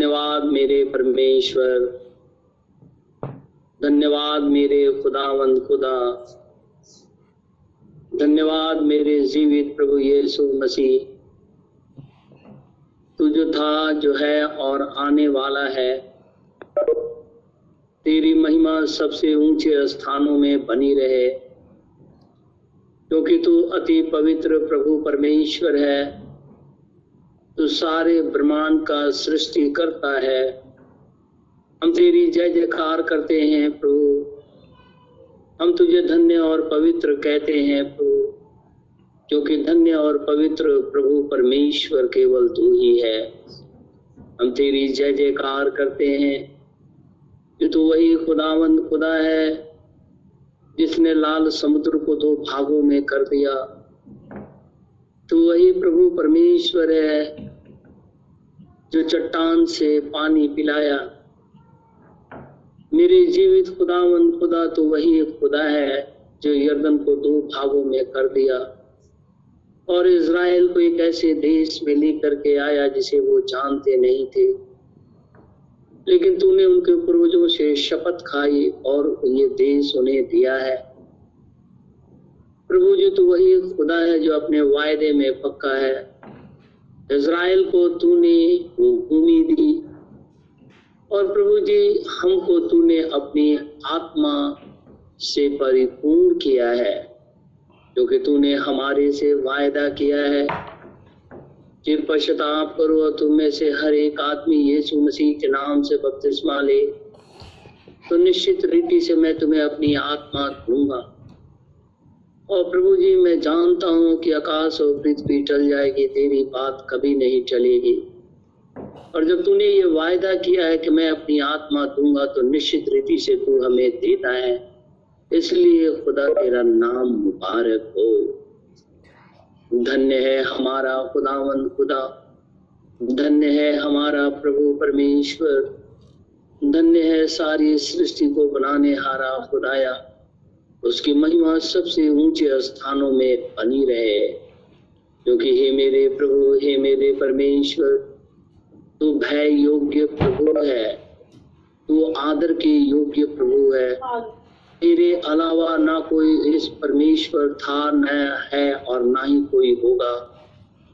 धन्यवाद मेरे परमेश्वर। धन्यवाद मेरे खुदावंद खुदा। धन्यवाद मेरे जीवित प्रभु यीशु मसीह। तू जो था, जो है और आने वाला है, तेरी महिमा सबसे ऊँचे स्थानों में बनी रहे। क्योंकि तू अति पवित्र प्रभु परमेश्वर है तू सारे ब्रह्मांड का सृष्टि करता है। हम तेरी जय जयकार करते हैं प्रभु। हम तुझे धन्य और पवित्र कहते हैं प्रभु क्योंकि धन्य और पवित्र प्रभु परमेश्वर केवल तू ही है। हम तेरी जय जयकार करते हैं, कि तू वही खुदावंद खुदा है, जिसने लाल समुद्र को दो भागों में कर दिया। तू वही प्रभु परमेश्वर है जो चट्टान से पानी पिलाया। मेरे जीवित खुदावन खुदा तो वही एक खुदा है जो यर्दन को दो भागों में कर दिया। और इज़राइल को एक ऐसे देश में लेकर के आया जिसे वो जानते नहीं थे। लेकिन तूने उनके पूर्वजों से शपथ खाई और ये देश उन्हें दिया है। प्रभु जी तो वही खुदा है जो अपने वायदे में पक्का है। इज़राइल को तूने वो भूमि दी और प्रभु जी, हमको तूने अपनी आत्मा से परिपूर्ण किया है क्योंकि तूने हमारे से वायदा किया है। कि पश्चाताप करो तुम में से हर एक आदमी यीशु मसीह के नाम से बपतिस्मा ले तो निश्चित रीति से मैं तुम्हें अपनी आत्मा दूँगा। और प्रभु जी, मैं जानता हूँ कि आकाश और पृथ्वी टल जाएगी, तेरी बात कभी नहीं चलेगी। और जब तूने ये वायदा किया है कि मैं अपनी आत्मा दूँगा तो निश्चित रीति से तू हमें देता है। इसलिए खुदा तेरा नाम मुबारक हो। धन्य है हमारा खुदावन खुदा। धन्य है हमारा प्रभु परमेश्वर। धन्य है सारी सृष्टि को बनाने हारा खुदाया। उसकी महिमा सबसे ऊँचे स्थानों में बनी रहे। क्योंकि हे मेरे प्रभु, हे मेरे परमेश्वर, तू भय योग्य प्रभु है। तू आदर के योग्य प्रभु है। तेरे अलावा ना कोई इस परमेश्वर था, न है और ना ही कोई होगा।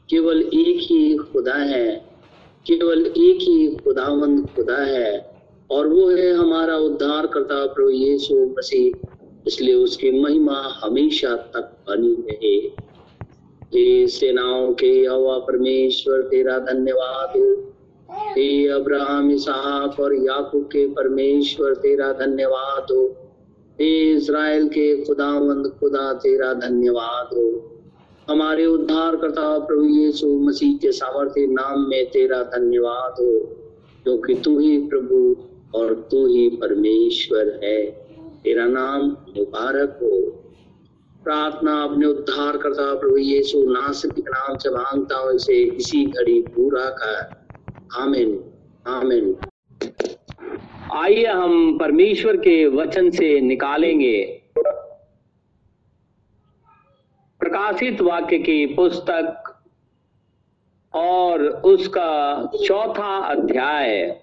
केवल एक ही खुदा है, केवल एक ही खुदावंद खुदा है। और वो है हमारा उद्धार करता प्रभु यीशु मसीह। इसलिए उसकी महिमा हमेशा तक बनी रहे। हे सेनाओं के हवा परमेश्वर, तेरा धन्यवाद। हो हे अब्राहम, इसहाक और याकूब के परमेश्वर, तेरा धन्यवाद। हो हे इज़राइल के खुदावंद, खुदा तेरा धन्यवाद। हो हमारे उद्धार करता प्रभु यीशु मसीह के सामर्थ्य नाम में तेरा धन्यवाद हो क्योंकि तू ही प्रभु और तू ही परमेश्वर है। तेरा नाम मुबारक हो। प्रार्थना अपने उद्धार करता प्रभु यीशु नासिक नाम से माँगता हूँ, इसे इसी घड़ी पूरा कर। आमीन आमीन। आइए हम परमेश्वर के वचन से निकालेंगे। प्रकाशित वाक्य की पुस्तक और उसका चौथा अध्याय।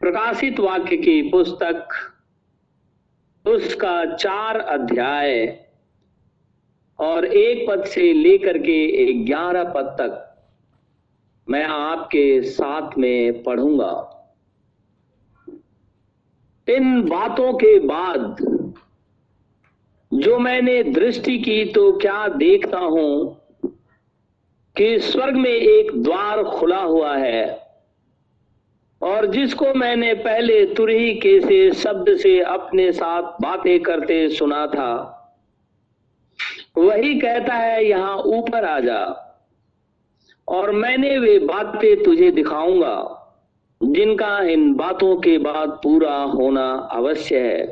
प्रकाशित वाक्य की पुस्तक, उसका चार अध्याय, और एक पद से लेकर के ग्यारह पद तक मैं आपके साथ में पढ़ूँगा। इन बातों के बाद जो मैंने दृष्टि की तो क्या देखता हूँ कि स्वर्ग में एक द्वार खुला हुआ है। और जिसको मैंने पहले तुरही के से शब्द से अपने साथ बातें करते सुना था, वही कहता है, यहाँ ऊपर आ जा, और मैंने वे बातें तुझे दिखाऊँगा, जिनका इन बातों के बाद पूरा होना अवश्य है।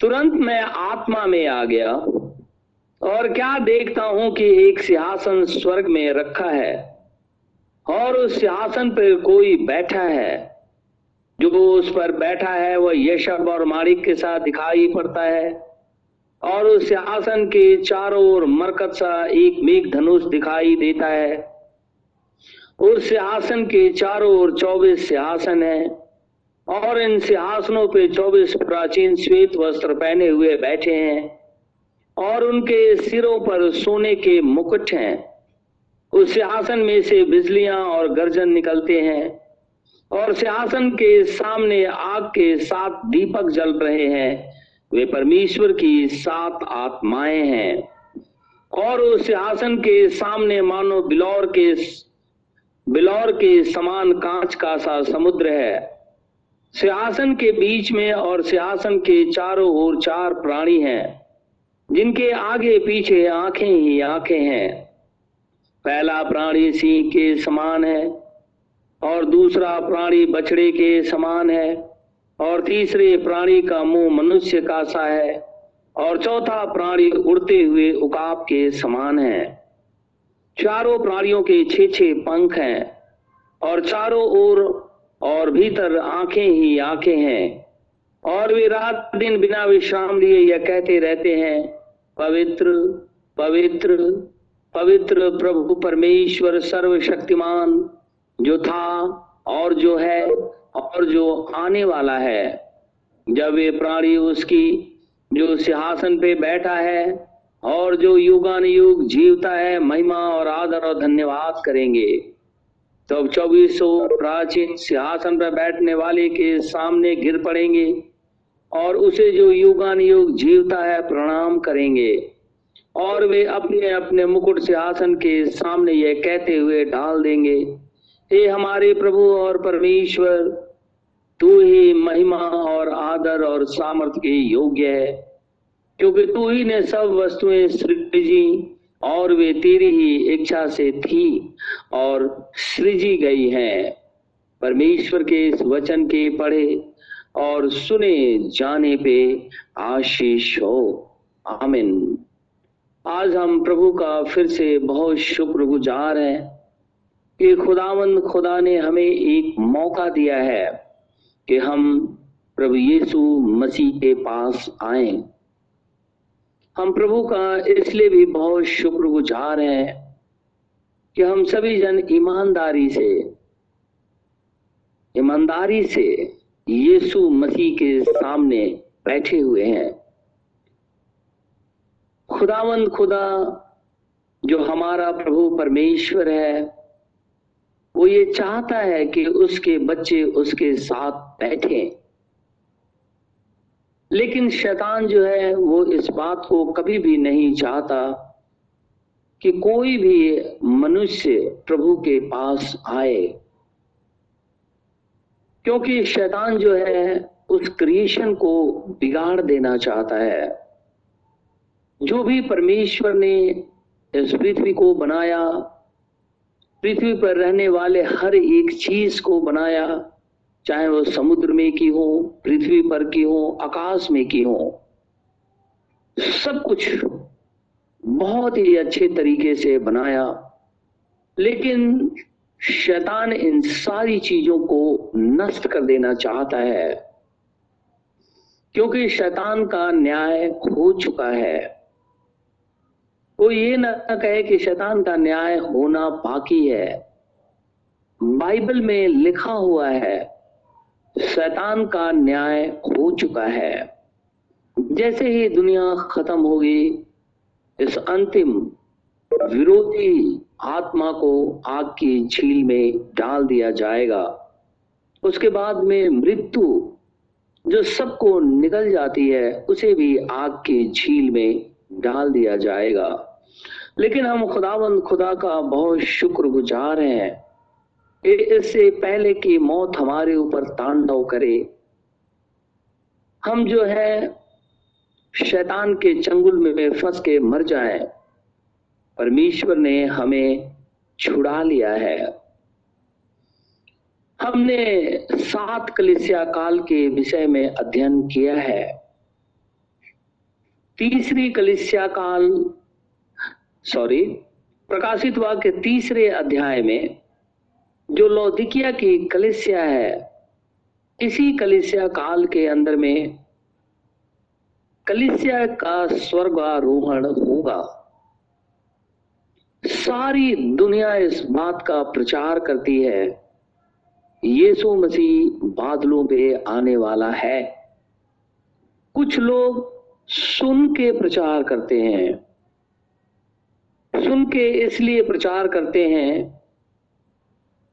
तुरंत मैं आत्मा में आ गया, और क्या देखता हूँ कि एक सिंहासन स्वर्ग में रखा है? और उस सिंहासन पर कोई बैठा है, जो उस पर बैठा है, वह यशब और मारिक के साथ दिखाई पड़ता है। और उस सिंहासन के चारों ओर मरकत सा एक मेघ धनुष दिखाई देता है। उस सिंहासन के चारों ओर चौबीस सिंहासन है, और इन सिंहासनों पे चौबीस प्राचीन श्वेत वस्त्र पहने हुए बैठे हैं, और उनके सिरों पर सोने के मुकुट हैं। उस सिंहासन में से बिजलियाँ और गर्जन निकलते हैं और सिंहासन के सामने आग के सात दीपक जल रहे हैं। वे परमेश्वर की सात आत्माएँ हैं। और उस सिंहासन के सामने मानो बिलौर के बिलौर के समान कांच का सा समुद्र है। सिंहासन के बीच में और सिंहासन के चारों ओर चार प्राणी हैं, जिनके आगे पीछे आँखें ही आँखें हैं। पहला प्राणी सिंह के समान है और दूसरा प्राणी बछड़े के समान है और तीसरे प्राणी का मुँह मनुष्य का सा है और चौथा प्राणी उड़ते हुए उकाब के समान है। चारों प्राणियों के छे छे पंख हैं और चारों ओर और भीतर आँखें ही आँखें हैं और वे रात दिन बिना विश्राम लिए यह कहते रहते हैं, पवित्र पवित्र पवित्र प्रभु परमेश्वर सर्वशक्तिमान, जो था और जो है और जो आने वाला है। जब ये प्राणी उसकी, जो सिंहासन पे बैठा है और जो युगान युग जीवता है, महिमा और आदर और धन्यवाद करेंगे तो अब चौबीसों प्राचीन सिंहासन पर बैठने वाले के सामने गिर पड़ेंगे और उसे जो युगान युग जीवता है, प्रणाम करेंगे। और वे अपने अपने मुकुट से आसन के सामने यह कहते हुए डाल देंगे, हे हमारे प्रभु और परमेश्वर, तू ही महिमा और आदर और सामर्थ्य के योग्य है, क्योंकि तू ही ने सब वस्तुएँ सृजी और वे तेरी ही इच्छा से थी और सृजी गई हैं। परमेश्वर के इस वचन के पढ़े और सुने जाने पे आशीष हो। आमिन। आज हम प्रभु का फिर से बहुत शुक्रगुजार हैं कि खुदावंद खुदा ने हमें एक मौका दिया है कि हम प्रभु यीशु मसीह के पास आए। हम प्रभु का इसलिए भी बहुत शुक्रगुजार हैं कि हम सभी जन ईमानदारी से ईमानदारी से यीशु मसीह के सामने बैठे हुए हैं। खुदावंद खुदा, जो हमारा प्रभु परमेश्वर है, वो ये चाहता है कि उसके बच्चे उसके साथ बैठे। लेकिन शैतान जो है, वो इस बात को कभी भी नहीं चाहता कि कोई भी मनुष्य प्रभु के पास आए। क्योंकि शैतान जो है, उस क्रिएशन को बिगाड़ देना चाहता है। जो भी परमेश्वर ने इस पृथ्वी को बनाया, पृथ्वी पर रहने वाले हर एक चीज़ को बनाया, चाहे वो समुद्र में की हो, पृथ्वी पर की हो, आकाश में की हो, सब कुछ बहुत ही अच्छे तरीके से बनाया। लेकिन शैतान इन सारी चीज़ों को नष्ट कर देना चाहता है, क्योंकि शैतान का न्याय हो चुका है। कोई ये ना कहे कि शैतान का न्याय होना बाकी है। बाइबल में लिखा हुआ है, शैतान का न्याय हो चुका है। जैसे ही दुनिया खत्म होगी, इस अंतिम विरोधी आत्मा को आग की झील में डाल दिया जाएगा। उसके बाद में मृत्यु जो सबको निकल जाती है, उसे भी आग की झील में डाल दिया जाएगा। लेकिन हम खुदावंद खुदा का बहुत शुक्रगुजार हैं इससे पहले कि मौत हमारे ऊपर तांडव करे। हम जो है, शैतान के चंगुल में फंस के मर जाए। परमेश्वर ने हमें छुड़ा लिया है। हमने सात कलिसिया काल के विषय में अध्ययन किया है। तीसरी कलिसिया काल सॉरी, प्रकाशित वाक्य तीसरे अध्याय में, जो लौदिकिया की कलिसिया है, इसी कलिसिया काल के अंदर में, कलिसिया का स्वर्गारोहण होगा। सारी दुनिया इस बात का प्रचार करती है, यीशु मसीह बादलों पे आने वाला है। कुछ लोग सुन के प्रचार करते हैं। सुन के इसलिए प्रचार करते हैं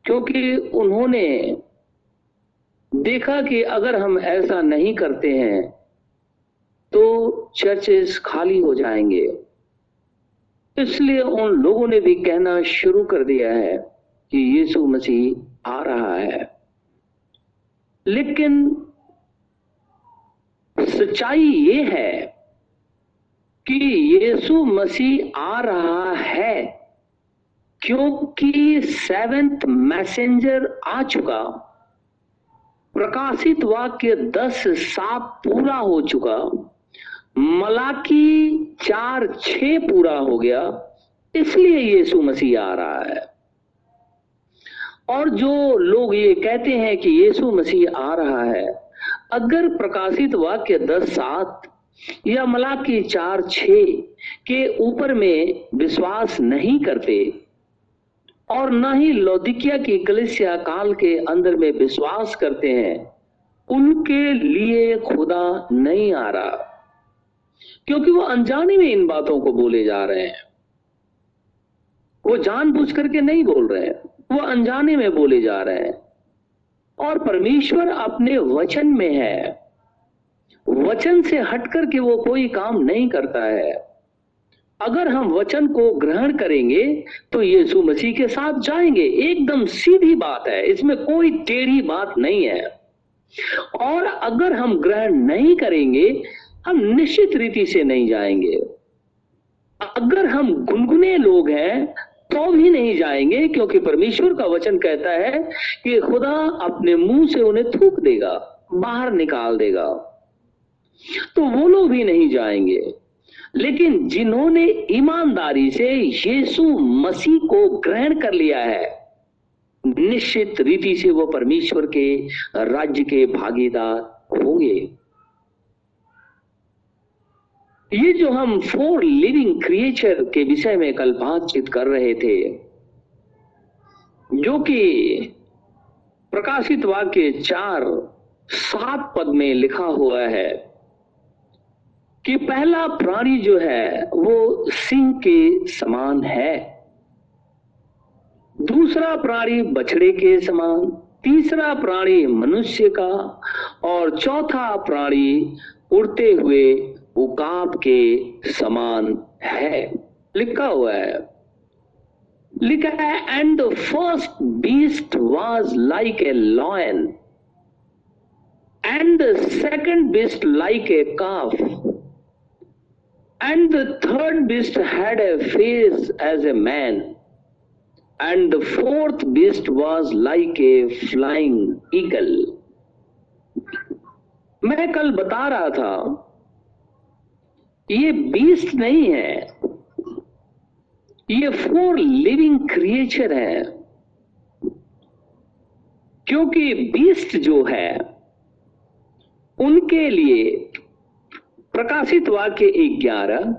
क्योंकि उन्होंने देखा कि अगर हम ऐसा नहीं करते हैं तो चर्चेस खाली हो जाएँगे। इसलिए उन लोगों ने भी कहना शुरू कर दिया है कि यीशु मसीह आ रहा है। लेकिन सच्चाई ये है कि यीशु मसीह आ रहा है, क्योंकि सेवेंथ मैसेंजर आ चुका, प्रकाशित वाक्य दस सात पूरा हो चुका, मलाकी चार छ पूरा हो गया, इसलिए यीशु मसीह आ रहा है। और जो लोग ये कहते हैं कि यीशु मसीह आ रहा है, अगर प्रकाशित वाक्य दस सात या मलाकी चार छ के ऊपर में विश्वास नहीं करते और न ही लौदिकिया की कलिसिया काल के अंदर में विश्वास करते हैं, उनके लिए खुदा नहीं आ रहा। क्योंकि वो अनजाने में इन बातों को बोले जा रहे हैं। वो जान जानबूझ करके नहीं बोल रहे हैं, वो अनजाने में बोले जा रहे हैं। और परमेश्वर अपने वचन में है। वचन से हटकर के वो कोई काम नहीं करता है। अगर हम वचन को ग्रहण करेंगे तो यीशु मसीह के साथ जाएँगे। एकदम सीधी बात है, इसमें कोई टेढ़ी बात नहीं है। और अगर हम ग्रहण नहीं करेंगे, हम निश्चित रीति से नहीं जाएँगे। अगर हम गुनगुने लोग हैं तो भी नहीं जाएँगे, क्योंकि परमेश्वर का वचन कहता है कि खुदा अपने मुँह से उन्हें थूक देगा, बाहर निकाल देगा। तो वो लोग भी नहीं जाएँगे। लेकिन जिन्होंने ईमानदारी से यीशु मसीह को ग्रहण कर लिया है, निश्चित रीति से वो परमेश्वर के राज्य के भागीदार होंगे। ये जो हम फोर लिविंग क्रिएचर के विषय में कल बातचीत कर रहे थे, जो कि प्रकाशित वाक्य चार सात पद में लिखा हुआ है कि पहला प्राणी जो है, वो सिंह के समान है। दूसरा प्राणी बछड़े के समान, तीसरा प्राणी मनुष्य का, और चौथा प्राणी उड़ते हुए उकाब के समान है। लिखा हुआ है, लिखा है and the first beast was like a lion and the second beast like a calf And the third beast had a face as a man, and the fourth beast was like a flying eagle. मैं कल बता रहा था ये beast नहीं है ये four living creature है क्योंकि बीस्ट जो है उनके लिए प्रकाशित वाक्य ग्यारह,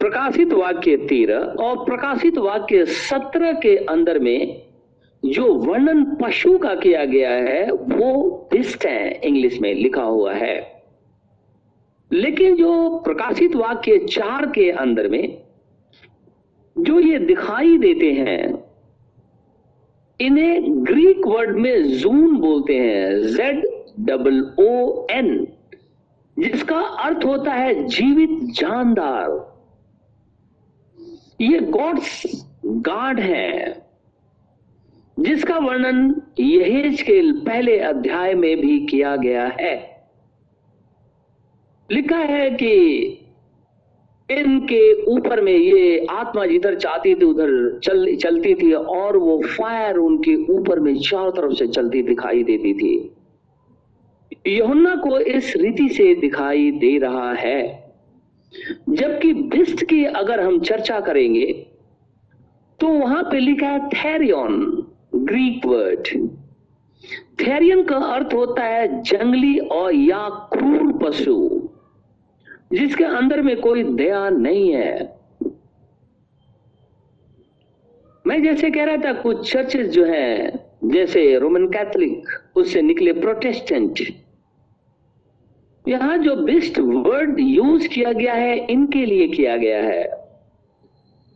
प्रकाशित वाक्य तेरह और प्रकाशित वाक्य सत्रह के अंदर में जो वर्णन पशु का किया गया है, वो बिस्ट है, इंग्लिश में लिखा हुआ है। लेकिन जो प्रकाशित वाक्य चार के अंदर में जो ये दिखाई देते हैं, इन्हें ग्रीक वर्ड में जून बोलते हैं जेड डबल ओ एन जिसका अर्थ होता है जीवित जानदार। ये गॉड्स, गाड है, जिसका वर्णन यहेज के पहले अध्याय में भी किया गया है। लिखा है कि इनके ऊपर में ये आत्मा जिधर चाहती थी, उधर चल, चलती थी और वो फायर उनके ऊपर में चारों तरफ़ से चलती दिखाई देती थी। यहुन्ना को इस रीति से दिखाई दे रहा है। जबकि बिस्ट की अगर हम चर्चा करेंगे तो वहाँ पे लिखा है थेरियन ग्रीक वर्ड थेरियन का अर्थ होता है जंगली और या क्रूर पशु, जिसके अंदर में कोई दया नहीं है। मैं जैसे कह रहा था, कुछ चर्चेस जो है, जैसे रोमन कैथोलिक उससे निकले प्रोटेस्टेंट यहाँ जो बेस्ट वर्ड यूज़ किया गया है, इनके लिए किया गया है।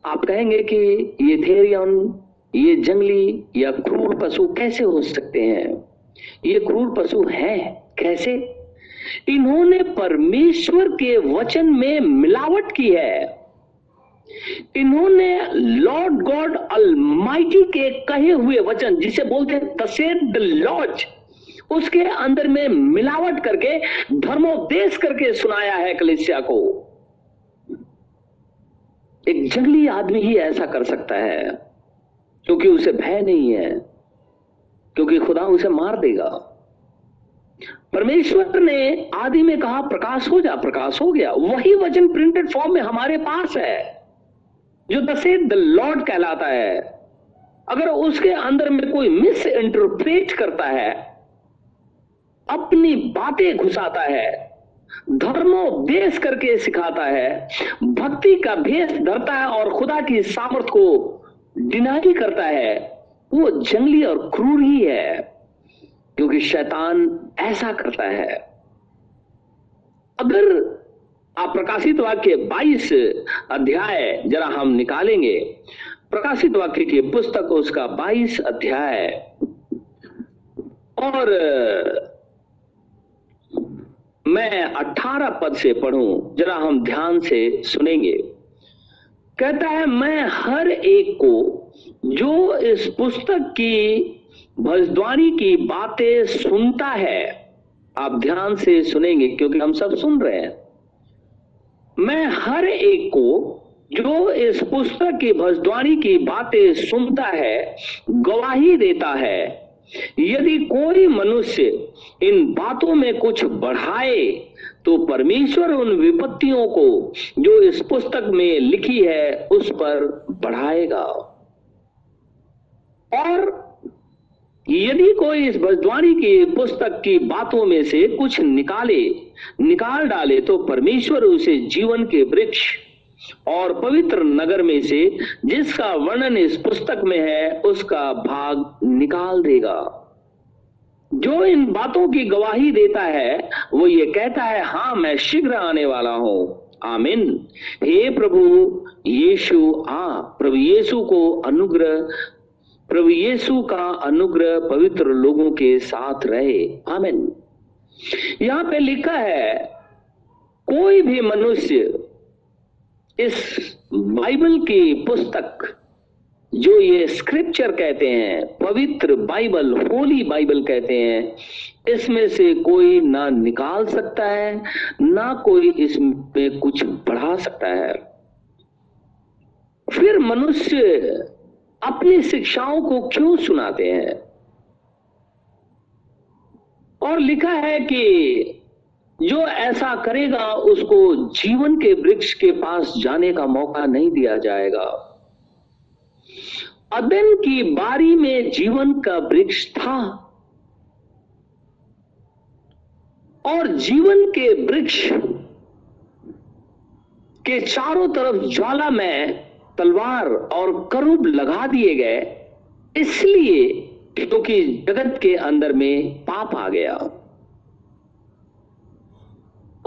आप कहेंगे कि ये थेरियन ये जंगली या क्रूर पशु कैसे हो सकते हैं? ये क्रूर पशु हैं कैसे? इन्होंने परमेश्वर के वचन में मिलावट की है। इन्होंने लॉर्ड गॉड अलमाइटी के कहे हुए वचन, जिसे बोलते हैं तसेद लॉज उसके अंदर में मिलावट करके धर्मोपदेश करके सुनाया है कलिसिया को। एक जंगली आदमी ही ऐसा कर सकता है, क्योंकि उसे भय नहीं है, क्योंकि खुदा उसे मार देगा। परमेश्वर ने आदि में कहा, प्रकाश हो जा, प्रकाश हो गया। वही वचन प्रिंटेड फॉर्म में हमारे पास है, जो दसे द लॉर्ड कहलाता है। अगर उसके अंदर में कोई मिस इंटरप्रेट करता है अपनी बातें घुसाता है धर्मोपदेश करके सिखाता है, भक्ति का भेष धरता है और खुदा की सामर्थ को डिनाई करता है, वो जंगली और क्रूर ही है, क्योंकि शैतान ऐसा करता है। अगर आप प्रकाशित वाक्य 22 अध्याय जरा हम निकालेंगे, प्रकाशित वाक्य की पुस्तक उसका 22 अध्याय। और मैं 18 पद से पढ़ूं, जरा हम ध्यान से सुनेंगे। कहता है, मैं हर एक को, जो इस पुस्तक की भजद्वारी की बातें सुनता है, आप ध्यान से सुनेंगे, क्योंकि हम सब सुन रहे हैं। मैं हर एक को, जो इस पुस्तक की भजद्वारी की बातें सुनता है, गवाही देता है यदि कोई मनुष्य इन बातों में कुछ बढ़ाए तो परमेश्वर उन विपत्तियों को जो इस पुस्तक में लिखी है, उस पर बढ़ाएगा। और यदि कोई इस बजद्वारी की पुस्तक की बातों में से कुछ निकाले, निकाल डाले तो परमेश्वर उसे जीवन के वृक्ष और पवित्र नगर में से जिसका वर्णन इस पुस्तक में है, उसका भाग निकाल देगा। जो इन बातों की गवाही देता है, वो ये कहता है हाँ मैं शीघ्र आने वाला हूँ। आमिन। हे प्रभु, यीशु, आ, प्रभु यीशु को अनुग्रह, प्रभु यीशु का अनुग्रह पवित्र लोगों के साथ रहे। आमिन। यहाँ पे लिखा है, कोई भी मनुष्य इस बाइबल की पुस्तक, जो ये स्क्रिप्चर कहते हैं, पवित्र बाइबल, होली बाइबल कहते हैं, इसमें से कोई ना निकाल सकता है, ना कोई इसमें कुछ बढ़ा सकता है। फिर मनुष्य अपनी शिक्षाओं को क्यों सुनाते हैं? और लिखा है कि जो ऐसा करेगा, उसको जीवन के वृक्ष के पास जाने का मौका नहीं दिया जाएगा। अदन की बारी में जीवन का वृक्ष था। और जीवन के वृक्ष के चारों तरफ़ ज्वाला में तलवार और करूब लगा दिए गए, इसलिए क्योंकि जगत के अंदर में पाप आ गया।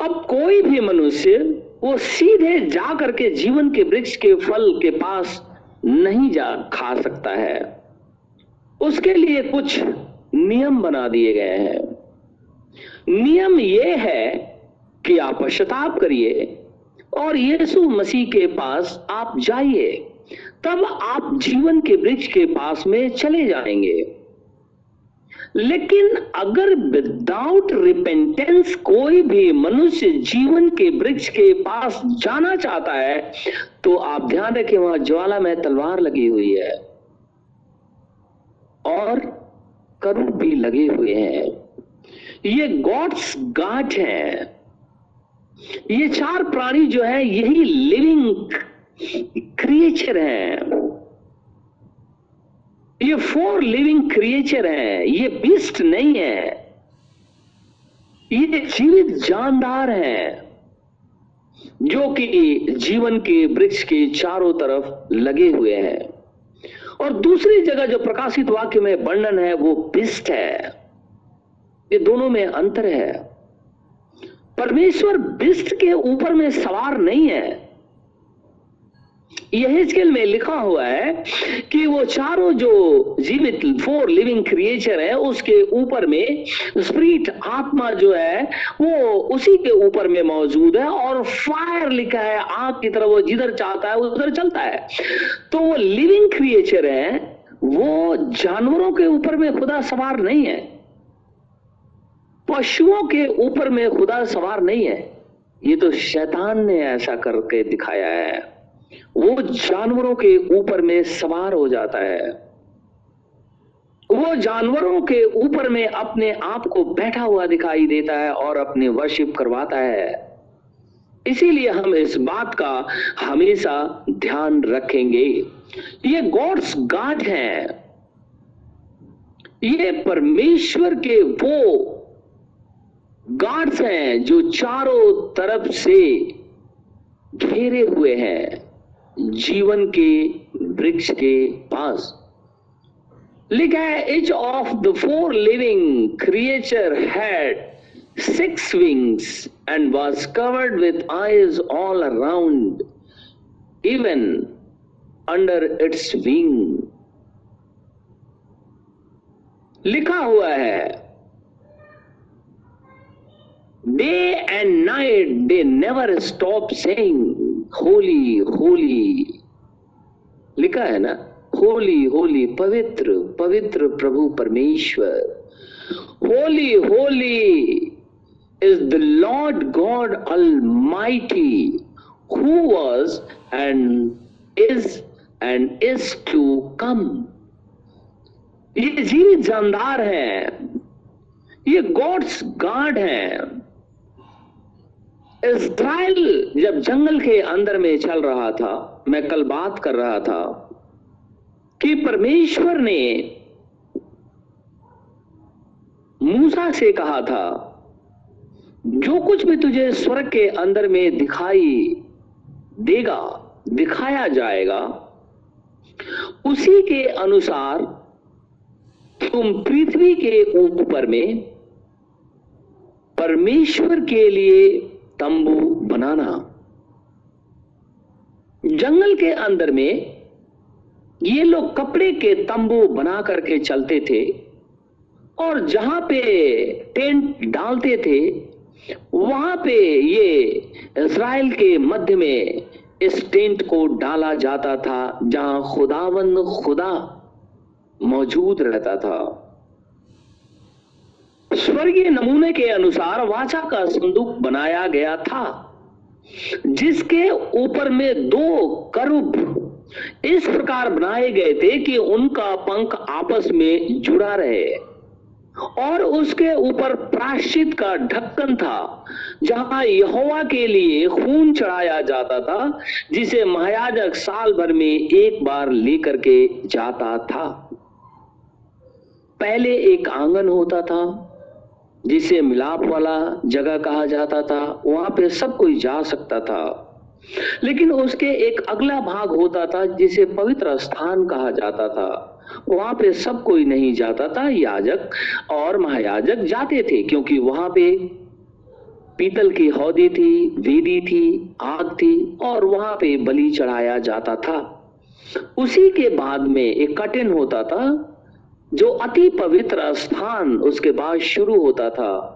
अब कोई भी मनुष्य, वो सीधे जा करके जीवन के वृक्ष के फल के पास नहीं जा, खा सकता है। उसके लिए कुछ नियम बना दिए गए हैं। नियम यह है कि आप पश्चाताप करिए और यीशु मसीह के पास आप जाइए, तब आप जीवन के वृक्ष के पास में चले जाएँगे। लेकिन अगर विदाउट रिपेंटेंस कोई भी मनुष्य जीवन के वृक्ष के पास जाना चाहता है तो आप ध्यान रखें, वहाँ ज्वाला में तलवार लगी हुई है। और करूब भी लगे हुए हैं। ये गॉड्स गाठ है। ये चार प्राणी जो है, यही लिविंग क्रिएचर है। ये फोर लिविंग क्रिएचर है, ये बिस्ट नहीं है। ये जीवित जानदार है, जो कि जीवन के वृक्ष के चारों तरफ़ लगे हुए हैं। और दूसरी जगह जो प्रकाशित वाक्य में वर्णन है, वो बिस्ट है। ये दोनों में अंतर है। परमेश्वर बिस्ट के ऊपर में सवार नहीं है। यह स्केल में लिखा हुआ है कि वो चारों जो जीवित फोर लिविंग क्रिएचर है, उसके ऊपर में स्प्रिट आत्मा जो है, वो उसी के ऊपर में मौजूद है और फायर लिखा है, आग की तरह वो जिधर चाहता है, उधर चलता है। तो वो लिविंग क्रिएचर है, वो जानवरों के ऊपर में खुदा सवार नहीं है। पशुओं के ऊपर में खुदा सवार नहीं है। ये तो शैतान ने ऐसा करके दिखाया है। वो जानवरों के ऊपर में सवार हो जाता है। वो जानवरों के ऊपर में अपने आप को बैठा हुआ दिखाई देता है और अपने वर्शिप करवाता है। इसीलिए हम इस बात का हमेशा ध्यान रखेंगे। ये गॉड्स गाड हैं। ये परमेश्वर के वो गार्ड्स हैं जो चारों तरफ़ से घेरे हुए हैं। जीवन के वृक्ष के पास। लिखा है each of the four living creature had six wings and was covered with eyes all around even under its wing लिखा हुआ है day and night they never stop saying holy holy. लिखा है ना? होली होली, पवित्र पवित्र प्रभु परमेश्वर। Holy holy is the lord God almighty who was and is and is to come ये जीवित जानदार हैं। ये गॉड्स गार्ड हैं। इसराइल जब जंगल के अंदर में चल रहा था, मैं कल बात कर रहा था कि परमेश्वर ने मूसा से कहा था, जो कुछ भी तुझे स्वर्ग के अंदर में दिखाई देगा, दिखाया जाएगा, उसी के अनुसार तुम पृथ्वी के ऊपर में परमेश्वर के लिए तंबू बनाना। जंगल के अंदर में ये लोग कपड़े के तंबू बना करके चलते थे और जहाँ पे टेंट डालते थे, वहाँ पे ये इसराइल के मध्य में इस टेंट को डाला जाता था जहाँ खुदावन खुदा मौजूद रहता था। स्वर्गीय नमूने के अनुसार वाचा का संदूक बनाया गया था, जिसके ऊपर में दो करुब इस प्रकार बनाए गए थे कि उनका पंख आपस में जुड़ा रहे और उसके ऊपर प्राश्चित का ढक्कन था, जहाँ यहोवा के लिए खून चढ़ाया जाता था, जिसे महायाजक साल भर में एक बार लेकर के जाता था। पहले एक आँगन होता था जिसे मिलाप वाला जगह कहा जाता था, वहाँ पे सब कोई जा सकता था। लेकिन उसके एक अगला भाग होता था, जिसे पवित्र स्थान कहा जाता था। वहाँ पे सब कोई नहीं जाता था, याजक और महायाजक जाते थे, क्योंकि वहाँ पे पीतल की हौदी थी, वेदी थी, आग थी, और वहाँ पे बलि चढ़ाया जाता था। उसी के बाद में एक कटिन होता था जो अति पवित्र स्थान उसके बाद शुरू होता था,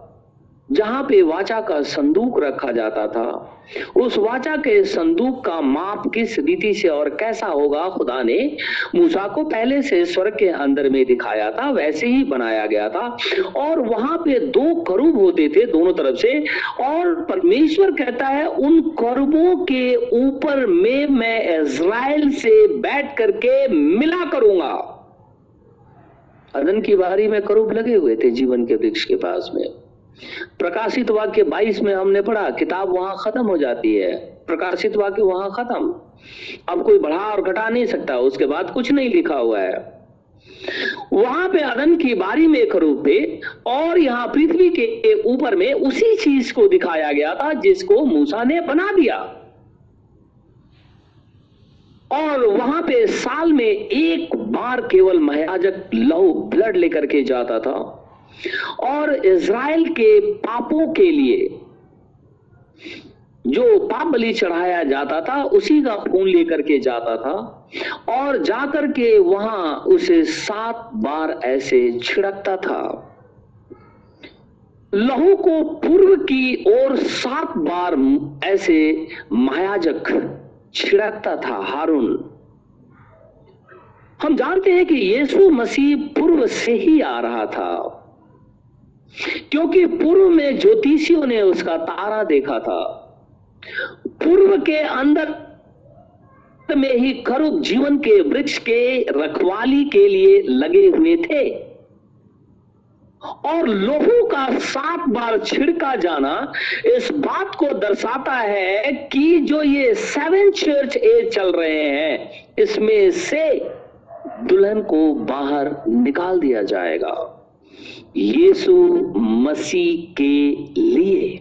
जहाँ पे वाचा का संदूक रखा जाता था। उस वाचा के संदूक का माप किस रीति से और कैसा होगा, खुदा ने मूसा को पहले से स्वर्ग के अंदर में दिखाया था, वैसे ही बनाया गया था। और वहाँ पे दो करूब होते थे दोनों तरफ़ से, और परमेश्वर कहता है, उन करूबों के ऊपर में मैं इज़राइल से बैठ करके मिला करूँगा। अदन की बारी में करूब लगे हुए थे जीवन के वृक्ष के पास में। प्रकाशित वाक्य 22 में हमने पढ़ा, किताब वहाँ खत्म हो जाती है। प्रकाशित वाक्य वहाँ खत्म। अब कोई बढ़ा और घटा नहीं सकता, उसके बाद कुछ नहीं लिखा हुआ है। वहाँ पे अदन की बारी में एक रूप थे और यहाँ पृथ्वी के ऊपर में उसी चीज़ को दिखाया गया था जिसको मूसा ने बना दिया। और वहाँ पे साल में एक बार केवल महायाजक लहू ब्लड लेकर के जाता था। और इज़राइल के पापों के लिए जो पाप बलि चढ़ाया जाता था, उसी का खून लेकर के जाता था। और जाकर के वहाँ उसे सात बार ऐसे छिड़कता था। लहू को पूर्व की ओर सात बार ऐसे महायाजक छिड़कता था हारून। हम जानते हैं कि यीशु मसीह पूर्व से ही आ रहा था, क्योंकि पूर्व में ज्योतिषियों ने उसका तारा देखा था। पूर्व के अंदर में ही करुप जीवन के वृक्ष के रखवाली के लिए लगे हुए थे। और लोहू का सात बार छिड़का जाना इस बात को दर्शाता है कि जो ये सेवन चर्च एज चल रहे हैं, इसमें से दुल्हन को बाहर निकाल दिया जाएगा। यीशु मसीह के लिए।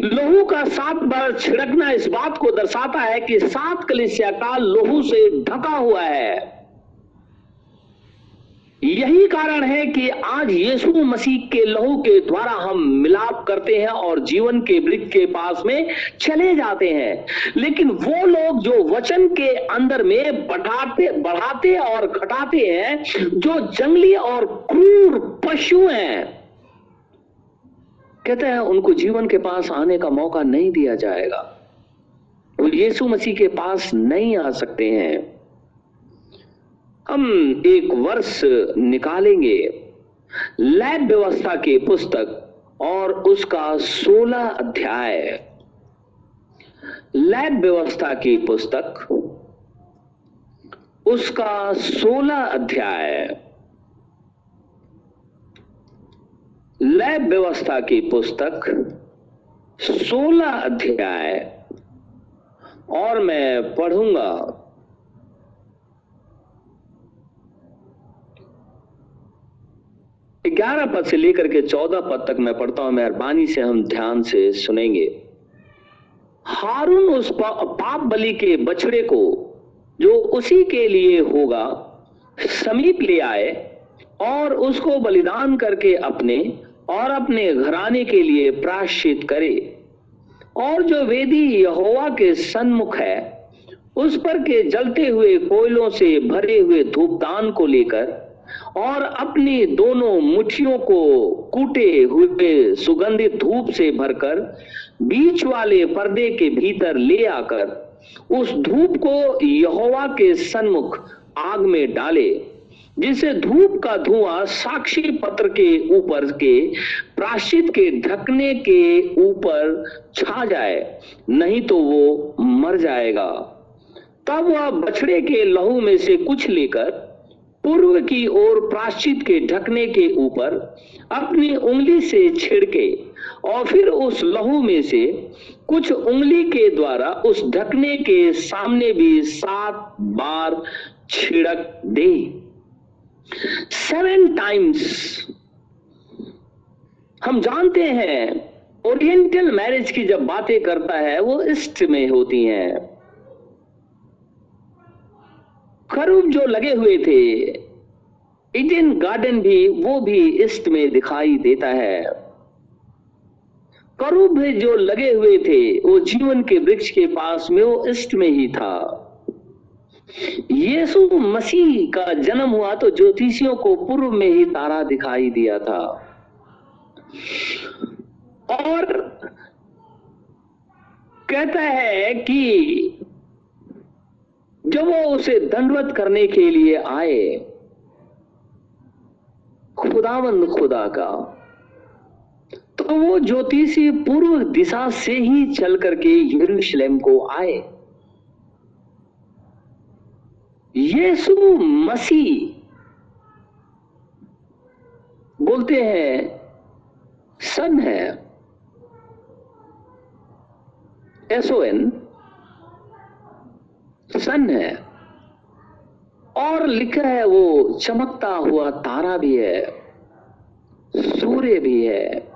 लोहू का सात बार छिड़कना इस बात को दर्शाता है कि सात कलिसिया का लोहू से ढका हुआ है। यही कारण है कि आज यीशु मसीह के लहू के द्वारा हम मिलाप करते हैं और जीवन के वृक्ष के पास में चले जाते हैं। लेकिन वो लोग जो वचन के अंदर में बढ़ाते बढ़ाते और घटाते हैं, जो जंगली और क्रूर पशु हैं, कहते हैं, उनको जीवन के पास आने का मौका नहीं दिया जाएगा। वो यीशु मसीह के पास नहीं आ सकते हैं। हम एक वर्ष निकालेंगे लैब व्यवस्था की पुस्तक और उसका सोलह अध्याय। लैब व्यवस्था की पुस्तक, उसका सोलह अध्याय। लैब व्यवस्था की पुस्तक, सोलह अध्याय। और मैं पढ़ूँगा। ग्यारह पद से लेकर के चौदह पद तक मैं पढ़ता हूँ। मेहरबानी से हम ध्यान से सुनेंगे। हारून उस पा, पाप बलि के बछड़े को जो उसी के लिए होगा समीप ले आए और उसको बलिदान करके अपने और अपने घराने के लिए प्राश्चित करे। और जो वेदी यहोवा के सन्मुख है उस पर के जलते हुए कोयलों से भरे हुए धूपदान को लेकर और अपनी दोनों मुठियों को कूटे हुए सुगंधित धूप से भरकर बीच वाले पर्दे के भीतर ले आकर उस धूप को यहोवा के सन्मुख आग में डाले, जिसे धूप का धुआँ साक्षी पत्र के ऊपर के प्राश्चित के ढकने के ऊपर छा जाए, नहीं तो वो मर जाएगा। तब वह बछड़े के लहू में से कुछ लेकर पूर्व की ओर प्राश्चित के ढकने के ऊपर अपनी उंगली से छिड़के और फिर उस लहू में से कुछ उंगली के द्वारा उस ढकने के सामने भी सात बार छिड़क दे। सेवन टाइम्स हम जानते हैं ओरिएंटल मैरिज की जब बातें करता है, वो ईस्ट में होती हैं। खरूब जो लगे हुए थे इंडियन गार्डन भी वो भी ईस्ट में दिखाई देता है। करूब जो लगे हुए थे, वो जीवन के वृक्ष के पास में वो ईस्ट में ही था। यीशु मसीह का जन्म हुआ तो ज्योतिषियों को पूर्व में ही तारा दिखाई दिया था। और कहता है कि जब वो उसे दंडवत करने के लिए आए, खुदावंद खुदा का तो वो ज्योतिषी पूर्व दिशा से ही चल करके यरूशलेम को आए। यीशु मसीह बोलते हैं, सन है एसओ एन सन है। और लिखा है वो, चमकता हुआ तारा भी है, सूर्य भी है।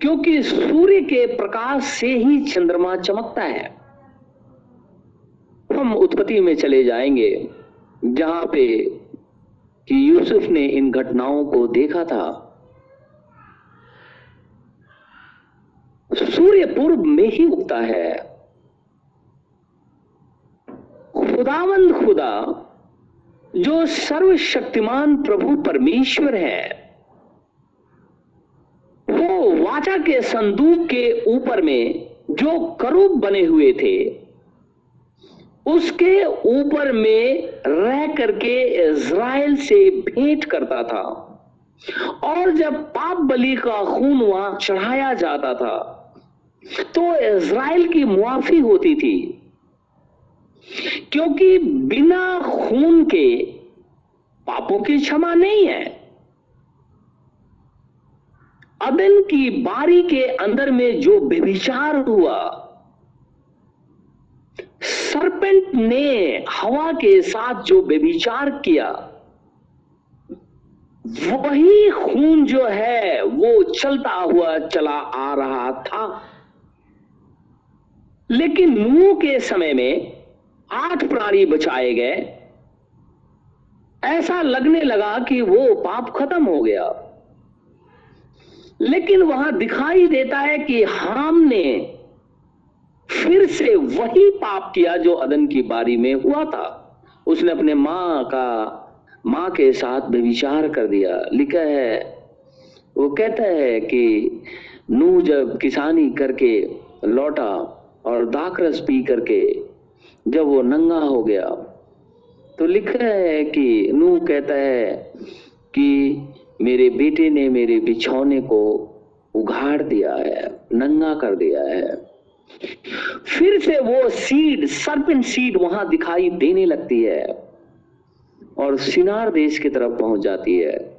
क्योंकि सूर्य के प्रकाश से ही चंद्रमा चमकता है। हम उत्पत्ति में चले जाएँगे, जहाँ पे कि यूसुफ ने इन घटनाओं को देखा था। सूर्य पूर्व में ही उगता है। खुदावंद खुदा, जो सर्वशक्तिमान प्रभु परमेश्वर है, वो वाचा के संदूक के ऊपर में जो करूब बने हुए थे, उसके ऊपर में रह करके इज़राइल से भेंट करता था। और जब पाप बलि का खून वहाँ चढ़ाया जाता था तो इज़राइल की मुआफी होती थी। क्योंकि बिना खून के पापों की क्षमा नहीं है। अदन की बारी के अंदर में जो व्यभिचार हुआ, सरपेंट ने हवा के साथ जो व्यभिचार किया, वही खून जो है, वो चलता हुआ चला आ रहा था। लेकिन नूह के समय में आठ प्राणी बचाए गए। ऐसा लगने लगा कि वो पाप खत्म हो गया। लेकिन वहाँ दिखाई देता है कि हाम ने फिर से वही पाप किया जो अदन की बारी में हुआ था। उसने अपने माँ का, माँ के साथ विचार कर दिया। लिखा है, वो कहता है कि नू जब किसानी करके लौटा और दाकरस पी करके जब वो नंगा हो गया तो लिखा है कि नू कहता है कि मेरे बेटे ने मेरे बिछौने को उघाड़ दिया है, नंगा कर दिया है। फिर से वो सीड सरपिन सीड वहाँ दिखाई देने लगती है और सिनार देश की तरफ़ पहुँच जाती है।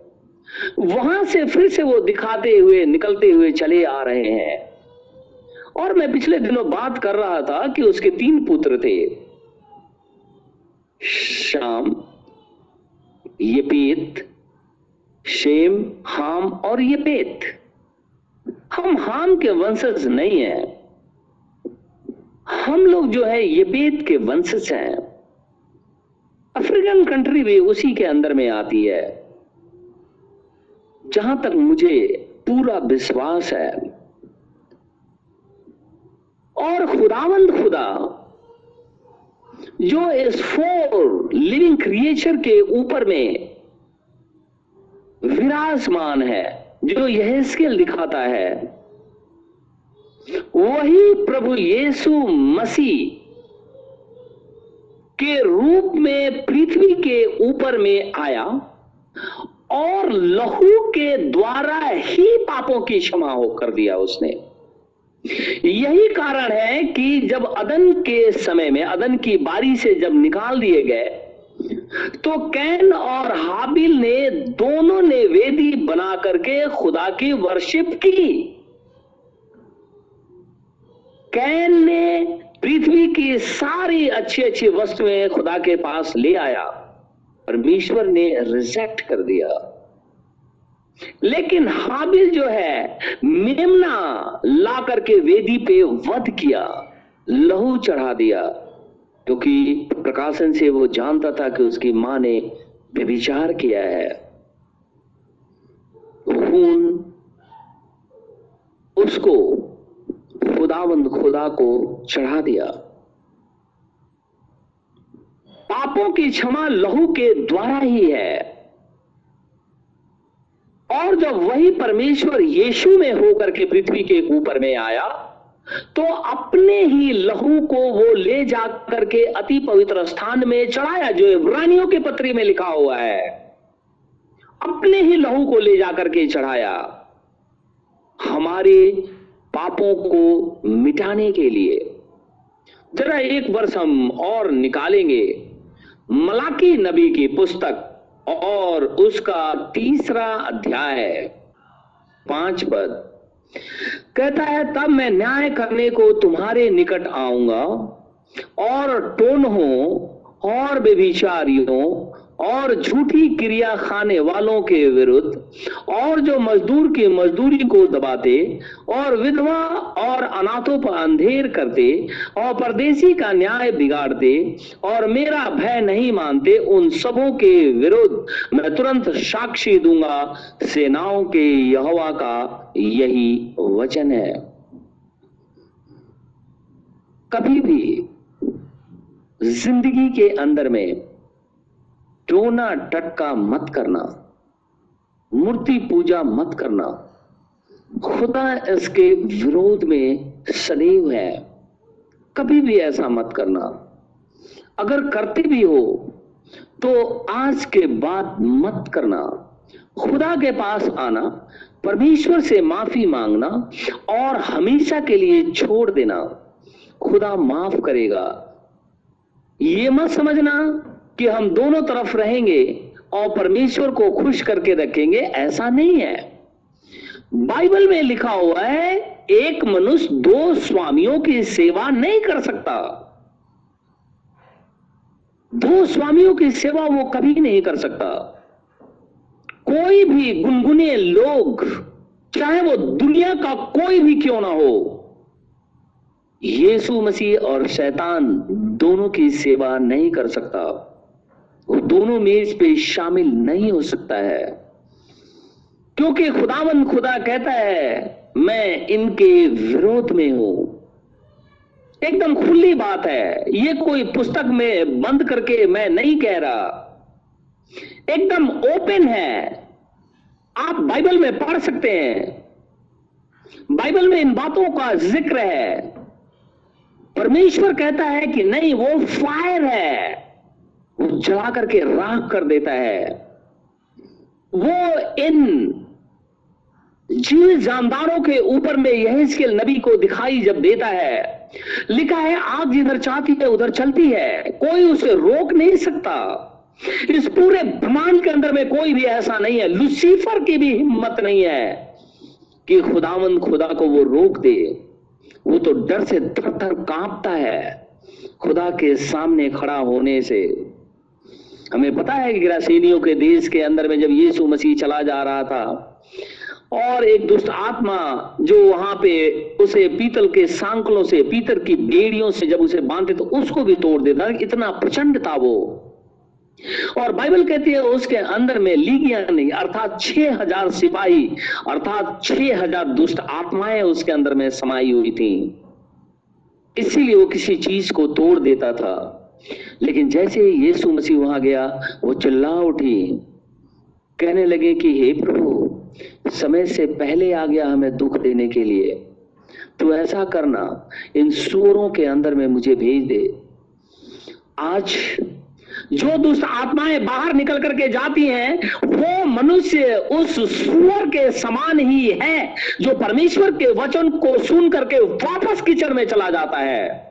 वहाँ से फिर से वो दिखाते हुए, निकलते हुए चले आ रहे हैं। और मैं पिछले दिनों बात कर रहा था कि उसके तीन पुत्र थे। शाम यपीत शेम, हाम और यपेत हम हाम के वंशज नहीं हैं। हम लोग जो है यपेत के वंशज हैं। अफ्रीकन कंट्री भी उसी के अंदर में आती है, जहाँ तक मुझे पूरा विश्वास है। और खुदावंद खुदा, जो इस फोर लिविंग क्रिएचर के ऊपर में विराजमान है, जो यह स्किल दिखाता है, वही प्रभु यीशु मसीह के रूप में पृथ्वी के ऊपर में आया और लहू के द्वारा ही पापों की क्षमा होकर दिया उसने। यही कारण है कि जब अदन के समय में, अदन की बारी से जब निकाल दिए गए तो कैन और हाबिल ने दोनों ने वेदी बना करके खुदा की वर्शिप की। कैन ने पृथ्वी की सारी अच्छी अच्छी वस्तुएँ खुदा के पास ले आया, परमेश्वर ने रिजेक्ट कर दिया। लेकिन हाबिल जो है, मेमना ला करके वेदी पे वध किया, लहू चढ़ा दिया, क्योंकि तो प्रकाशन से वो जानता था कि उसकी माँ ने व्यभिचार किया है। खून उसको, खुदावंद खुदा को चढ़ा दिया। पापों की क्षमा लहू के द्वारा ही है। और जब वही परमेश्वर यीशु में होकर के पृथ्वी के ऊपर में आया तो अपने ही लहू को वो ले जा करके अति पवित्र स्थान में चढ़ाया, जो इब्रानियों के पत्री में लिखा हुआ है। अपने ही लहू को ले जा करके चढ़ाया। हमारे पापों को मिटाने के लिए जरा एक वर्ष हम और निकालेंगे। मलाकी नबी की पुस्तक और उसका तीसरा अध्याय, पाँच पद। कहता है, तब मैं न्याय करने को तुम्हारे निकट आऊँगा और टोन हो और व्यभिचारियों और झूठी क्रिया खाने वालों के विरुद्ध, और जो मजदूर की मजदूरी को दबाते, और विधवा और अनाथों पर अंधेर करते, और परदेशी का न्याय बिगाड़ते, और मेरा भय नहीं मानते उन सबों के विरुद्ध, मैं तुरंत साक्षी दूँगा, सेनाओं के यहोवा का यही वचन है। कभी भी ज़िंदगी के अंदर में टोना टटका मत करना, मूर्ति पूजा मत करना। खुदा इसके विरोध में सदैव है, कभी भी ऐसा मत करना। अगर करते भी हो तो आज के बाद मत करना। खुदा के पास आना, परमेश्वर से माफ़ी मांगना और हमेशा के लिए छोड़ देना। खुदा माफ़ करेगा। ये मत समझना कि हम दोनों तरफ़ रहेंगे और परमेश्वर को खुश करके रखेंगे, ऐसा नहीं है। बाइबल में लिखा हुआ है, एक मनुष्य दो स्वामियों की सेवा नहीं कर सकता। दो स्वामियों की सेवा वो कभी नहीं कर सकता। कोई भी गुनगुने लोग, चाहे वो दुनिया का कोई भी क्यों ना हो, यीशु मसीह और शैतान दोनों की सेवा नहीं कर सकता। वो दोनों मेज पे शामिल नहीं हो सकता है। क्योंकि खुदावन खुदा कहता है, मैं इनके विरोध में हूँ। एकदम खुली बात है। ये कोई पुस्तक में बंद करके मैं नहीं कह रहा। एकदम ओपन है। आप बाइबल में पढ़ सकते हैं। बाइबल में इन बातों का ज़िक्र है। परमेश्वर कहता है कि नहीं, वो फायर है। जला करके राख कर देता है। वो इन जीव जानदारों के ऊपर में यह नबी को दिखाई जब देता है, लिखा है, आग जिधर चाहती है, उधर चलती है। कोई उसे रोक नहीं सकता। इस पूरे ब्रह्मांड के अंदर में कोई भी ऐसा नहीं है। लुसीफर की भी हिम्मत नहीं है कि खुदावन खुदा को वो रोक दे। वो तो डर से थर थर कांपता है, खुदा के सामने खड़ा होने से। हमें पता है कि ग्रासीनियों के देश के अंदर में जब यीशु मसीह चला जा रहा था, और एक दुष्ट आत्मा जो वहाँ पे उसे पीतल के सांकलों से, पीतल की बेड़ियों से जब उसे बांधते तो उसको भी तोड़ देता। इतना प्रचंड था वो। और बाइबल कहती है, उसके अंदर में लीगिया नहीं, अर्थात छह हज़ार सिपाही, अर्थात छह हज़ार दुष्ट आत्माएँ उसके अंदर में समाई हुई थी। इसीलिए वो किसी चीज़ को तोड़ देता था। लेकिन जैसे ही यीशु मसीह वहाँ गया, वो चिल्ला उठी। कहने लगे कि, हे प्रभु, समय से पहले आ गया हमें दुख देने के लिए। तो ऐसा करना, इन सूरों के अंदर में मुझे भेज दे। आज जो दुष्ट आत्माएँ बाहर निकल करके जाती हैं, वो मनुष्य उस सुअर के समान ही है, जो परमेश्वर के वचन को सुन करके वापस कीचड़ में चला जाता है।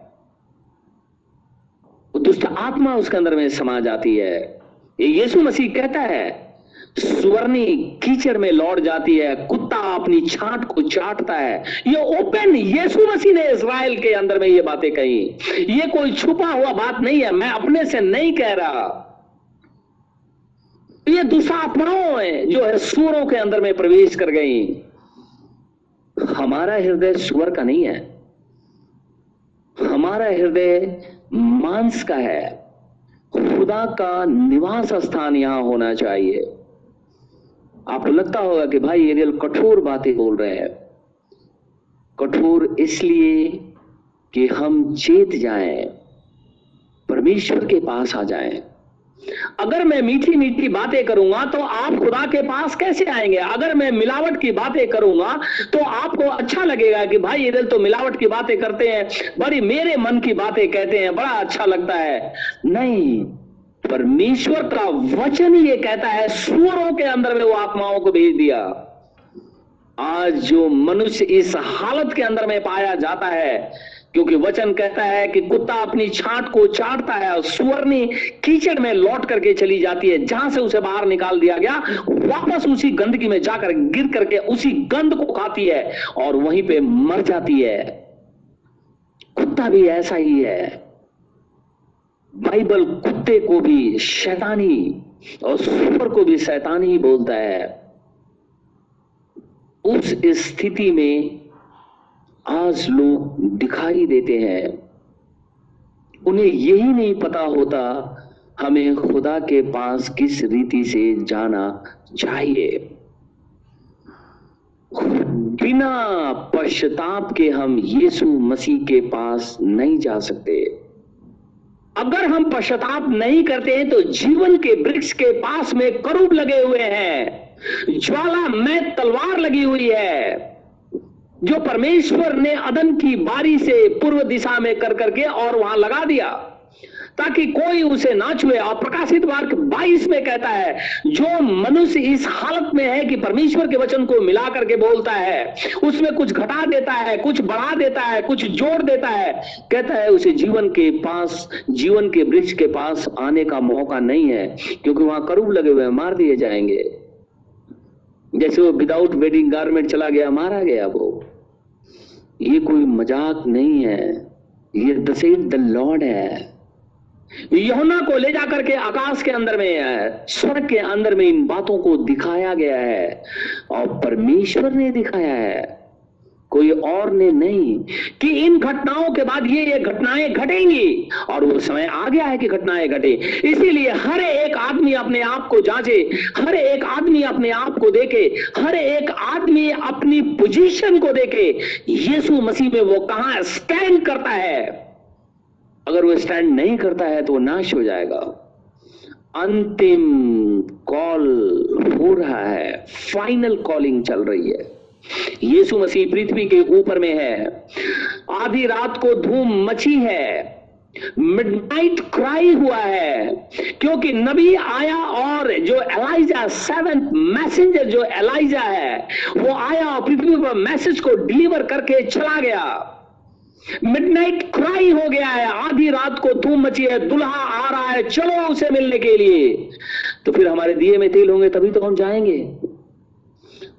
दुष्ट आत्मा उसके अंदर में समा जाती है। यीशु मसीह कहता है, सुवर्णी कीचड़ में लौट जाती है, कुत्ता अपनी छाट को चाटता है। ये ओपन यीशु मसीह ने इसराइल के अंदर में ये बातें कही। ये कोई छुपा हुआ बात नहीं है, मैं अपने से नहीं कह रहा। ये दुष्टात्माओं है जो है सूरों के अंदर में प्रवेश कर गई। हमारा हृदय सुअर का नहीं है। हमारा हृदय मांस का है। खुदा का निवास स्थान यहाँ होना चाहिए। आपको लगता होगा कि भाई एरियल कठोर बातें बोल रहे हैं। कठोर इसलिए कि हम चेत जाएँ, परमेश्वर के पास आ जाएँ। अगर मैं मीठी मीठी बातें करूँगा तो आप खुदा के पास कैसे आएँगे? अगर मैं मिलावट की बातें करूँगा तो आपको अच्छा लगेगा कि भाई ये तो मिलावट की बातें करते हैं, बड़ी मेरे मन की बातें कहते हैं, बड़ा अच्छा लगता है। नहीं, परमेश्वर का वचन ये कहता है सूरों के अंदर में वो आत्माओं को भेज दिया। आज जो मनुष्य इस हालत के अंदर में पाया जाता है क्योंकि वचन कहता है कि कुत्ता अपनी छाट को चाटता है और सुअरनी कीचड़ में लौट करके चली जाती है, जहाँ से उसे बाहर निकाल दिया गया। वापस उसी गंदगी में जाकर गिर करके उसी गंद को खाती है और वहीं पे मर जाती है। कुत्ता भी ऐसा ही है। बाइबल कुत्ते को भी शैतानी और सुपर को भी शैतानी बोलता है। उस स्थिति में आज लोग दिखाई देते हैं। उन्हें यही नहीं पता होता हमें खुदा के पास किस रीति से जाना चाहिए। बिना पश्चाताप के हम यीशु मसीह के पास नहीं जा सकते। अगर हम पश्चाताप नहीं करते हैं तो जीवन के वृक्ष के पास में करूब लगे हुए हैं। ज्वाला में तलवार लगी हुई है। जो परमेश्वर ने अदन की बारी से पूर्व दिशा में कर करके और वहाँ लगा दिया, ताकि कोई उसे ना छुए। और प्रकाशित वाक्य 22 में कहता है, जो मनुष्य इस हालत में है कि परमेश्वर के वचन को मिला करके बोलता है, उसमें कुछ घटा देता है, कुछ बढ़ा देता है, कुछ जोड़ देता है, कहता है, उसे जीवन के पास, जीवन के वृक्ष के पास आने का मौका नहीं है, क्योंकि वहाँ करूब लगे हुए मार दिए जाएँगे। जैसे वो विदाउट वेडिंग गारमेंट चला गया, मारा गया वो। ये कोई मज़ाक नहीं है। ये दसेड द लॉर्ड है। योना को ले जाकर के आकाश के अंदर में है, स्वर्ग के अंदर में इन बातों को दिखाया गया है और परमेश्वर ने दिखाया है। कोई और ने नहीं, कि इन घटनाओं के बाद ये ये घटनाएँ घटेंगी, और वो समय आ गया है कि घटनाएँ घटे। इसीलिए हर एक आदमी अपने आप को जांचे, हर एक आदमी अपने आप को देखे, हर एक आदमी अपनी पोजीशन को देखे। यीशु मसीह में वो कहाँ स्टैंड करता है? अगर वो स्टैंड नहीं करता है तो वो नाश हो जाएगा। अंतिम कॉल हो रहा है फाइनल कॉलिंग चल रही है। यीशु मसीह पृथ्वी के ऊपर में है। आधी रात को धूम मची है। मिडनाइट क्राई हुआ है, क्योंकि नबी आया और जो एलाइजा सेवन मैसेंजर जो एलाइजा है, वो आया और पृथ्वी पर मैसेज को डिलीवर करके चला गया। मिडनाइट क्राई हो गया है, आधी रात को धूम मची है, दुल्हा आ रहा है, चलो उसे मिलने के लिए। तो फिर हमारे दिए में तेल होंगे, तभी तो हम जाएँगे।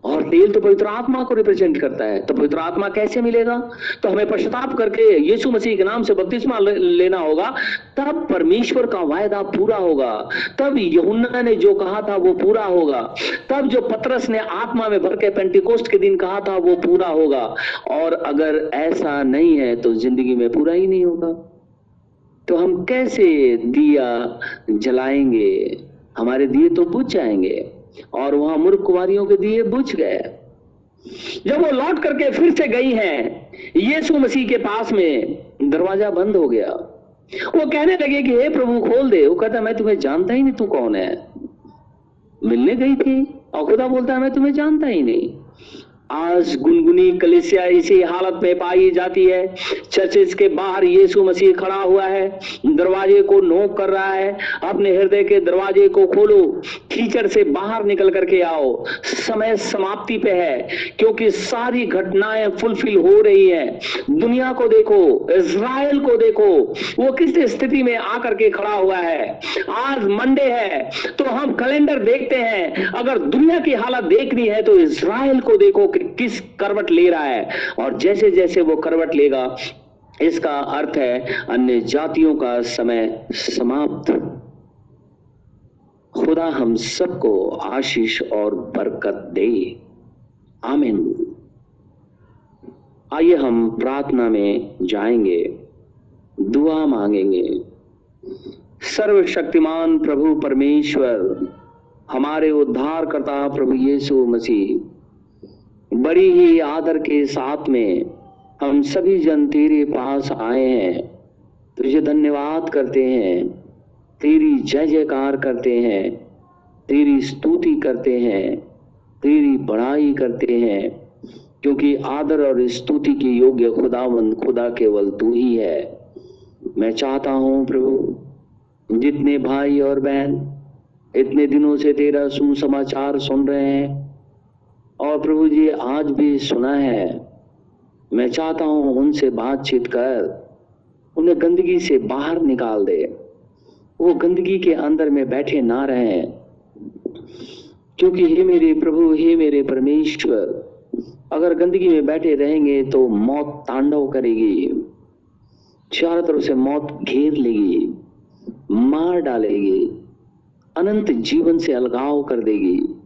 और तेल तो पवित्र आत्मा को रिप्रेजेंट करता है। तो पवित्र आत्मा कैसे मिलेगा? तो हमें पश्चाताप करके यीशु मसीह के नाम से बपतिस्मा लेना होगा। तब परमेश्वर का वायदा पूरा होगा। तब यहुन्ना ने जो कहा था, वो पूरा होगा। तब जो पत्रस ने आत्मा में भर के पेंटिकोस्ट के दिन कहा था, वो पूरा होगा। और अगर ऐसा नहीं है तो ज़िंदगी में पूरा ही नहीं होगा। तो हम कैसे दिया जलाएँगे? हमारे दिए तो बुझ जाएँगे। और वहाँ मूर्ख कुमारियों के दिए बुझ गए। जब वो लौट करके फिर से गई हैं, यीशु मसीह के पास में दरवाज़ा बंद हो गया। वो कहने लगे कि, हे प्रभु, खोल दे। वो कहता, मैं तुम्हें जानता ही नहीं तू कौन है। मिलने गई थी और खुदा बोलता है मैं तुम्हें जानता ही नहीं। आज गुनगुनी कलिसिया इसी हालत में पाई जाती है। चर्चेज के बाहर यीशु मसीह खड़ा हुआ है। दरवाजे को नोक कर रहा है। अपने हृदय के दरवाजे को खोलो। कीचड़ से बाहर निकल करके आओ। समय समाप्ति पे है, क्योंकि सारी घटनाएँ फुलफिल हो रही हैं। दुनिया को देखो, इज़राइल को देखो। वो किस स्थिति में आकर के खड़ा हुआ है? आज मंडे है तो हम कैलेंडर देखते हैं। अगर दुनिया की हालत देखनी है तो इज़राइल को देखो किस करवट ले रहा है? और जैसे जैसे वो करवट लेगा, इसका अर्थ है अन्य जातियों का समय समाप्त। खुदा हम सबको आशीष और बरकत दे। आमीन। आइए हम प्रार्थना में जाएँगे, दुआ मांगेंगे। सर्वशक्तिमान प्रभु परमेश्वर, हमारे उद्धार करता प्रभु यीशु मसीह बड़ी ही आदर के साथ में हम सभी जन तेरे पास आए हैं। तुझे धन्यवाद करते हैं। तेरी जय जयकार करते हैं। तेरी स्तुति करते हैं। तेरी बड़ाई करते हैं। क्योंकि आदर और स्तुति के योग्य खुदावंद खुदा केवल तू ही है। मैं चाहता हूँ प्रभु, जितने भाई और बहन, इतने दिनों से तेरा सुसमाचार सुन रहे हैं और प्रभु जी, आज भी सुना है। मैं चाहता हूँ उनसे बातचीत कर, उन्हें गंदगी से बाहर निकाल दे। वो गंदगी के अंदर में बैठे ना रहे। क्योंकि हे मेरे प्रभु, हे मेरे परमेश्वर, अगर गंदगी में बैठे रहेंगे तो मौत तांडव करेगी। चारों तरफ़ से मौत घेर लेगी, मार डालेगी, अनंत जीवन से अलगाव कर देगी।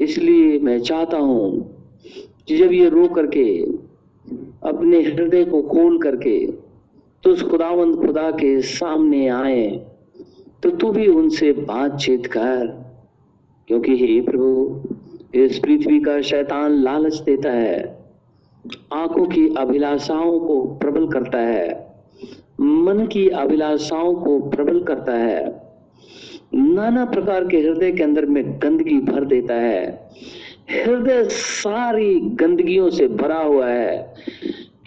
इसलिए मैं चाहता हूँ कि जब ये रो करके, अपने हृदय को खोल करके तो उस खुदावंद खुदा के सामने आए तो तू भी उनसे बातचीत कर। क्योंकि हे प्रभु, इस पृथ्वी का शैतान लालच देता है, आँखों की अभिलाषाओं को प्रबल करता है, मन की अभिलाषाओं को प्रबल करता है। नाना प्रकार के हृदय के अंदर में गंदगी भर देता है। हृदय सारी गंदगियों से भरा हुआ है,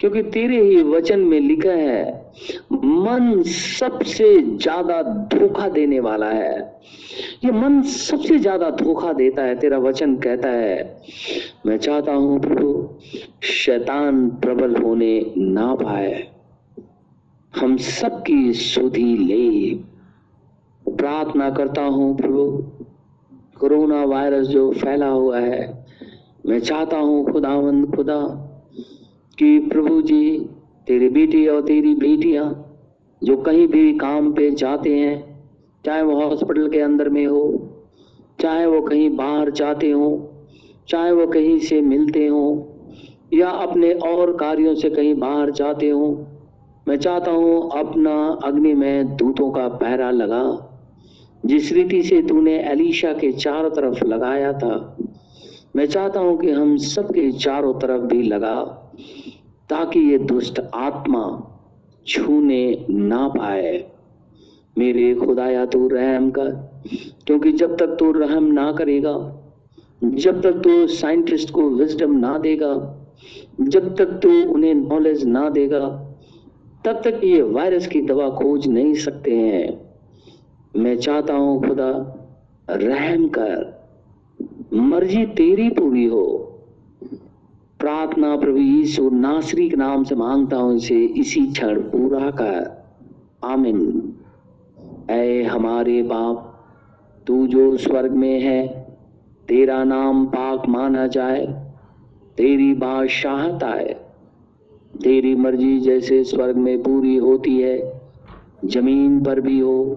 क्योंकि तेरे ही वचन में लिखा है, मन सबसे ज़्यादा धोखा देने वाला है। ये मन सबसे ज़्यादा धोखा देता है, तेरा वचन कहता है। मैं चाहता हूँ प्रभु, शैतान प्रबल होने ना पाए। हम सबकी सुधि ले। प्रार्थना करता हूँ प्रभु। कोरोना वायरस जो फैला हुआ है, मैं चाहता हूँ खुदावंद खुदा कि प्रभु जी, तेरी बेटी और तेरी बेटियाँ जो कहीं भी काम पे जाते हैं, चाहे वो हॉस्पिटल के अंदर में हो, चाहे वो कहीं बाहर जाते हों, चाहे वो कहीं से मिलते हों, या अपने और कार्यों से कहीं बाहर जाते हों, मैं चाहता हूँ अपना अग्नि में दूतों का पहरा लगा। जिस रीति से तूने एलिशा के चारों तरफ़ लगाया था, मैं चाहता हूँ कि हम सबके चारों तरफ़ भी लगा ताकि ये दुष्ट आत्मा छूने ना पाए। मेरे खुदाया, तू रहम कर, क्योंकि जब तक तू रहम ना करेगा, जब तक तू साइंटिस्ट को विजडम ना देगा, जब तक तू उन्हें नॉलेज ना देगा, तब तक ये वायरस की दवा खोज नहीं सकते हैं। मैं चाहता हूँ खुदा, रहम कर। मर्ज़ी तेरी पूरी हो। प्रार्थना प्रभु यीशु नासरी के नाम से माँगता हूँ, इसे इसी क्षण पूरा कर। आमिन। ऐ हमारे बाप, तू जो स्वर्ग में है, तेरा नाम पाक माना जाए, तेरी बादशाहत आए। तेरी मर्ज़ी जैसे स्वर्ग में पूरी होती है, ज़मीन पर भी हो